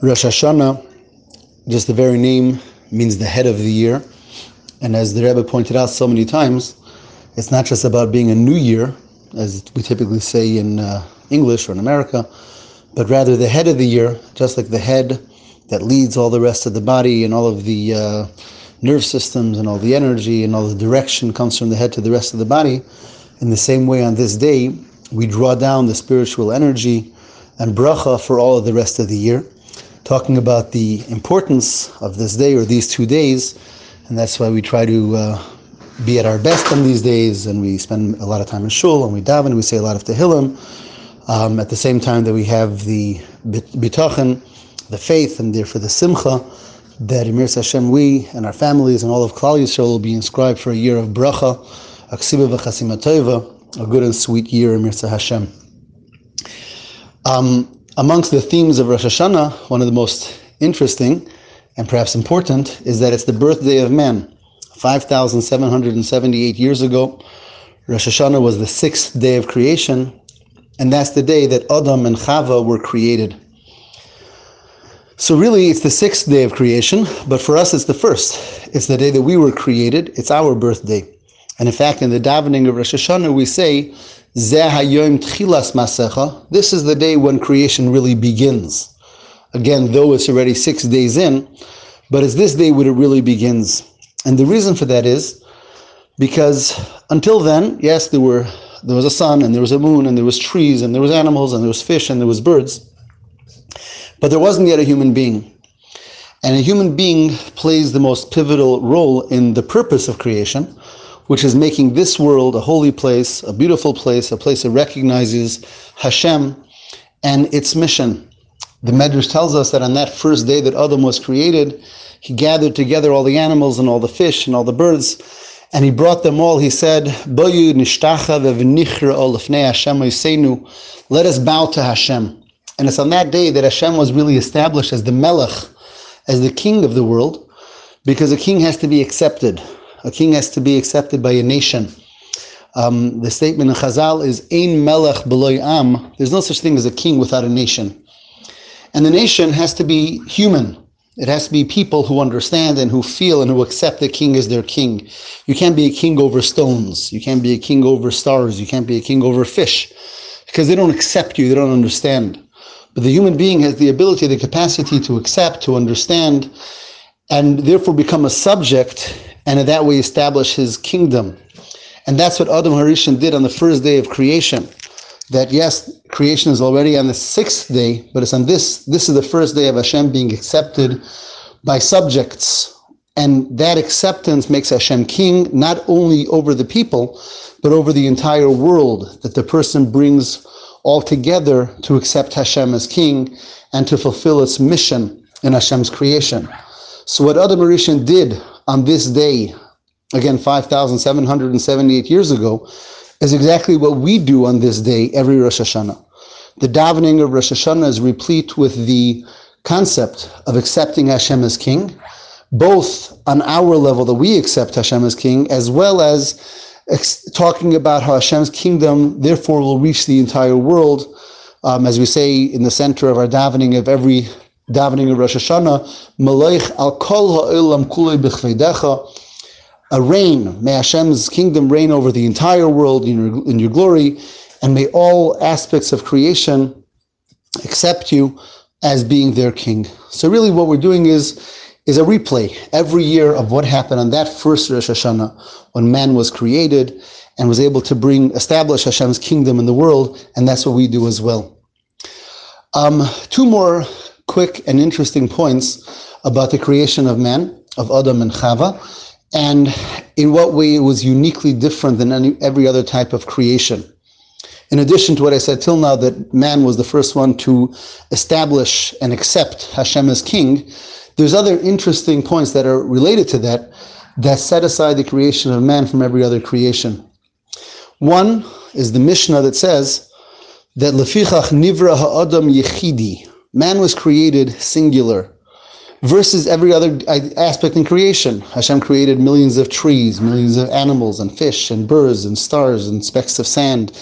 Rosh Hashanah, just the very name means the head of the year. And as the Rebbe pointed out so many times, it's not just about being a new year, as we typically say in uh, English or in America, but rather the head of the year, just like the head that leads all the rest of the body and all of the uh, nerve systems and all the energy and all the direction comes from the head to the rest of the body. In the same way, on this day, we draw down the spiritual energy and bracha for all of the rest of the year, talking about the importance of this day or these two days, and that's why we try to uh, be at our best on these days, and we spend a lot of time in shul, and we daven, and we say a lot of tehillim, um, at the same time that we have the bitachon, the faith, and therefore the simcha, that Emir Hashem, we and our families and all of Klal Yisrael will be inscribed for a year of bracha, aksiba v'chasima a good and sweet year, Emir Hashem. Um, amongst the themes of Rosh Hashanah, one of the most interesting and perhaps important is that it's the birthday of man. 5,778 years ago, Rosh Hashanah was the sixth day of creation, and that's the day that Adam and Chava were created. So really, it's the sixth day of creation, but for us, it's the first. It's the day that we were created. It's our birthday. And in fact, in the davening of Rosh Hashanah, we say, This is the day when creation really begins. Again, though it's already six days in, but it's this day when it really begins. And the reason for that is because until then, yes, there were there was a sun and there was a moon and there was trees and there was animals and there was fish and there was birds. But there wasn't yet a human being. And a human being plays the most pivotal role in the purpose of creation, which is making this world a holy place, a beautiful place, a place that recognizes Hashem and its mission. The Medrash tells us that on that first day that Adam was created, he gathered together all the animals and all the fish and all the birds, and he brought them all. He said. Let us bow to Hashem. And it's on that day that Hashem was really established as the Melech, as the king of the world, because a king has to be accepted. A king has to be accepted by a nation. Um, the statement in Chazal is Ein Melech Beloy Am. There's no such thing as a king without a nation. And the nation has to be human. It has to be people who understand and who feel and who accept the king as their king. You can't be a king over stones. You can't be a king over stars. You can't be a king over fish because they don't accept you. They don't understand. But the human being has the ability, the capacity to accept, to understand, and therefore become a subject, and in that way establish his kingdom. And that's what Adam Harishon did on the first day of creation. That yes, creation is already on the sixth day, but it's on this, this is the first day of Hashem being accepted by subjects. And that acceptance makes Hashem king, not only over the people, but over the entire world, that the person brings altogether to accept Hashem as king and to fulfill its mission in Hashem's creation. So what Adam Rishon did on this day, again 5,778 years ago, is exactly what we do on this day every Rosh Hashanah. The davening of Rosh Hashanah is replete with the concept of accepting Hashem as king, both on our level that we accept Hashem as king, as well as talking about how Hashem's kingdom therefore will reach the entire world. Um, as we say in the center of our davening of every davening of Rosh Hashanah, Malaych al kol ha'olam kulei b'chveidecha, a reign, may Hashem's kingdom reign over the entire world in your, in your glory, and may all aspects of creation accept you as being their king. So really what we're doing is is a replay every year of what happened on that first Rosh Hashanah when man was created and was able to bring, establish Hashem's kingdom in the world, and that's what we do as well. Um, two more quick and interesting points about the creation of man, of Adam and Chava, and in what way it was uniquely different than any, every other type of creation. In addition to what I said till now, that man was the first one to establish and accept Hashem as king, there's other interesting points that are related to that that set aside the creation of man from every other creation. One is the Mishnah that says that lefichach nivra ha'adam yechidi, man was created singular, versus every other uh, aspect in creation. Hashem created millions of trees, millions of animals and fish and birds and stars and specks of sand.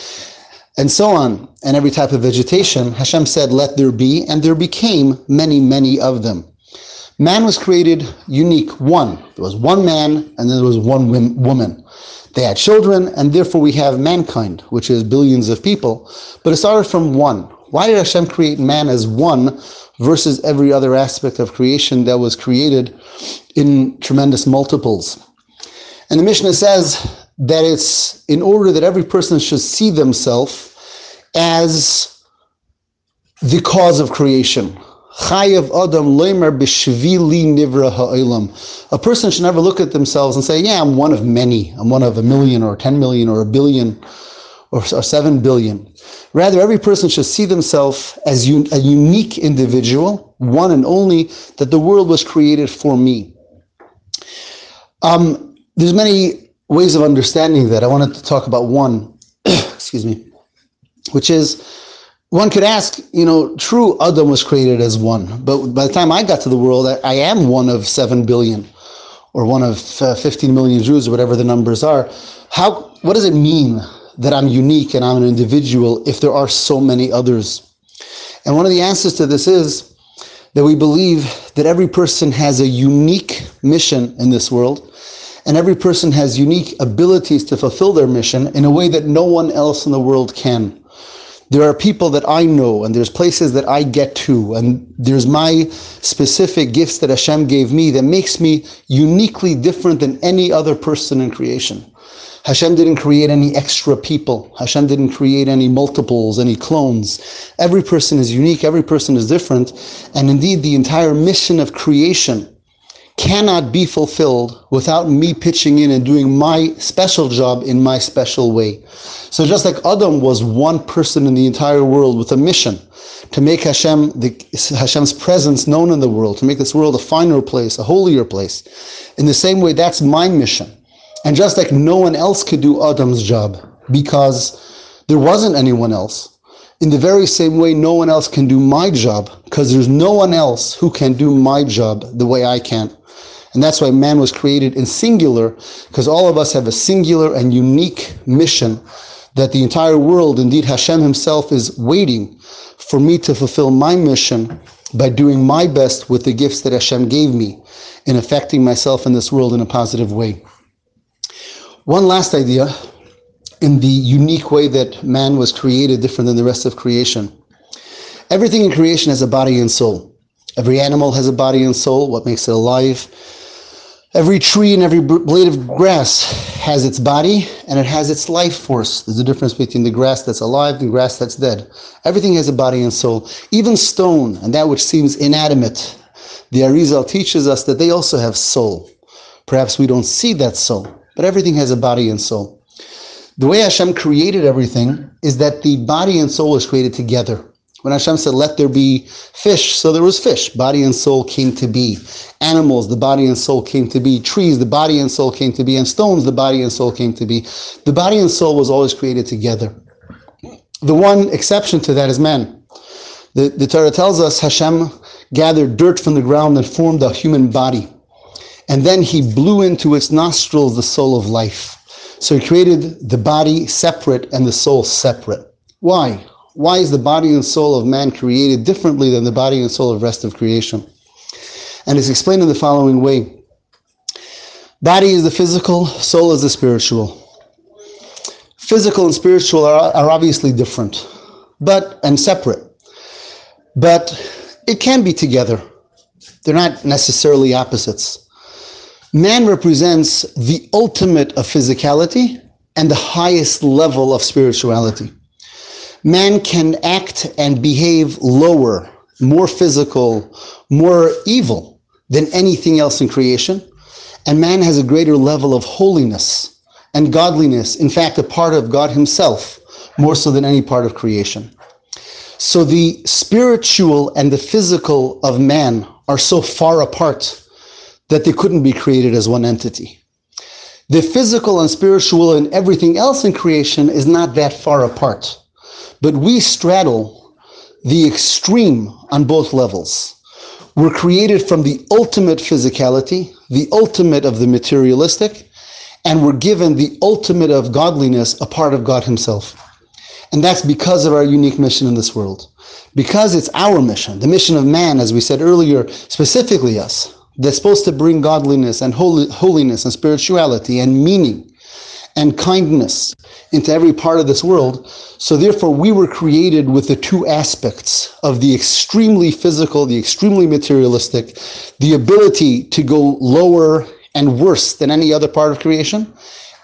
and so on, and every type of vegetation, Hashem said, Let there be, and there became many, many of them. Man was created unique, one. There was one man, and then there was one woman. They had children, and therefore we have mankind, which is billions of people. But it started from one. Why did Hashem create man as one versus every other aspect of creation that was created in tremendous multiples? And the Mishnah says that it's in order that every person should see themselves as the cause of creation. Adam Nivra. A person should never look at themselves and say, "Yeah, I'm one of many. I'm one of a million, or ten million, or a billion, or, or seven billion. Rather, every person should see themselves as un- a unique individual, one and only, that the world was created for me. Um, there's many ways of understanding that. I wanted to talk about one, excuse me, which is one could ask, you know, true Adam was created as one, but by the time I got to the world, I, I am one of seven billion, or one of uh, 15 million Jews, or whatever the numbers are. How? What does it mean that I'm unique and I'm an individual if there are so many others? And one of the answers to this is that we believe that every person has a unique mission in this world and every person has unique abilities to fulfill their mission in a way that no one else in the world can. There are people that I know, and there's places that I get to, and there's my specific gifts that Hashem gave me that makes me uniquely different than any other person in creation. Hashem didn't create any extra people. Hashem didn't create any multiples, any clones. Every person is unique, every person is different, and indeed the entire mission of creation cannot be fulfilled without me pitching in and doing my special job in my special way. So just like Adam was one person in the entire world with a mission to make Hashem the, Hashem's presence known in the world, to make this world a finer place, a holier place. In the same way, that's my mission. And just like no one else could do Adam's job because there wasn't anyone else. In the very same way, no one else can do my job because there's no one else who can do my job the way I can. And that's why man was created in singular, because all of us have a singular and unique mission that the entire world, indeed Hashem himself, is waiting for me to fulfill my mission by doing my best with the gifts that Hashem gave me in affecting myself in this world in a positive way. One last idea in the unique way that man was created different than the rest of creation. Everything in creation has a body and soul. Every animal has a body and soul, what makes it alive. Every tree and every blade of grass has its body and it has its life force. There's a difference between the grass that's alive and grass that's dead. Everything has a body and soul. Even stone and that which seems inanimate. The Arizal teaches us that they also have soul. Perhaps we don't see that soul, but everything has a body and soul. The way Hashem created everything is that the body and soul is created together. When Hashem said, let there be fish, so there was fish. Body and soul came to be. Animals, the body and soul came to be. Trees, the body and soul came to be. And stones, the body and soul came to be. The body and soul was always created together. The one exception to that is man. The, the Torah tells us Hashem gathered dirt from the ground and formed a human body. And then he blew into its nostrils the soul of life. So he created the body separate and the soul separate. Why? why is the body and soul of man created differently than the body and soul of rest of creation? And it's explained in the following way. Body is the physical, soul is the spiritual. Physical and spiritual are, are obviously different, but and separate. But it can be together. They're not necessarily opposites. Man represents the ultimate of physicality and the highest level of spirituality man can act and behave lower, more physical, more evil than anything else in creation. And man has a greater level of holiness and godliness, in fact, a part of God Himself, more so than any part of creation. So the spiritual and the physical of man are so far apart that they couldn't be created as one entity. The physical and spiritual and everything else in creation is not that far apart. But we straddle the extreme on both levels. We're created from the ultimate physicality, the ultimate of the materialistic, and we're given the ultimate of godliness, a part of God Himself. And that's because of our unique mission in this world. Because it's our mission, the mission of man, as we said earlier, specifically us, that's supposed to bring godliness and holiness and spirituality and meaning and kindness into every part of this world. So, therefore, we were created with the two aspects of the extremely physical, the extremely materialistic, the ability to go lower and worse than any other part of creation.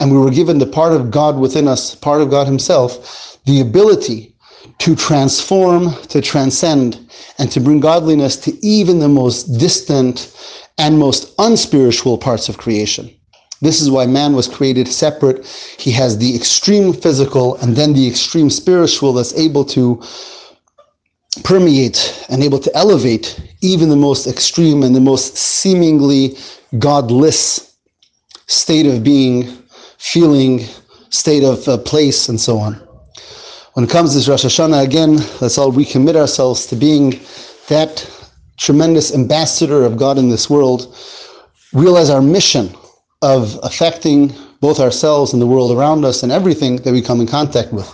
And we were given the part of God within us, part of God Himself, the ability to transform, to transcend, and to bring godliness to even the most distant and most unspiritual parts of creation. This is why man was created separate. He has the extreme physical and then the extreme spiritual that's able to permeate and able to elevate even the most extreme and the most seemingly godless state of being, feeling, state of uh, place, and so on. When it comes to Rosh Hashanah, again, let's all recommit ourselves to being that tremendous ambassador of God in this world, realize our mission of affecting both ourselves and the world around us and everything that we come in contact with,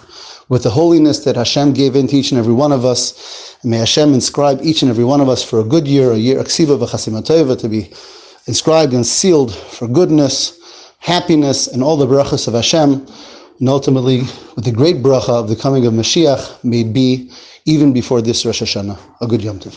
with the holiness that Hashem gave into each and every one of us. And may Hashem inscribe each and every one of us for a good year, a year aksiva v'chasimatova, to be inscribed and sealed for goodness, happiness, and all the brachas of Hashem. And ultimately, with the great bracha of the coming of Mashiach, may be even before this Rosh Hashanah. A good Yom Tov.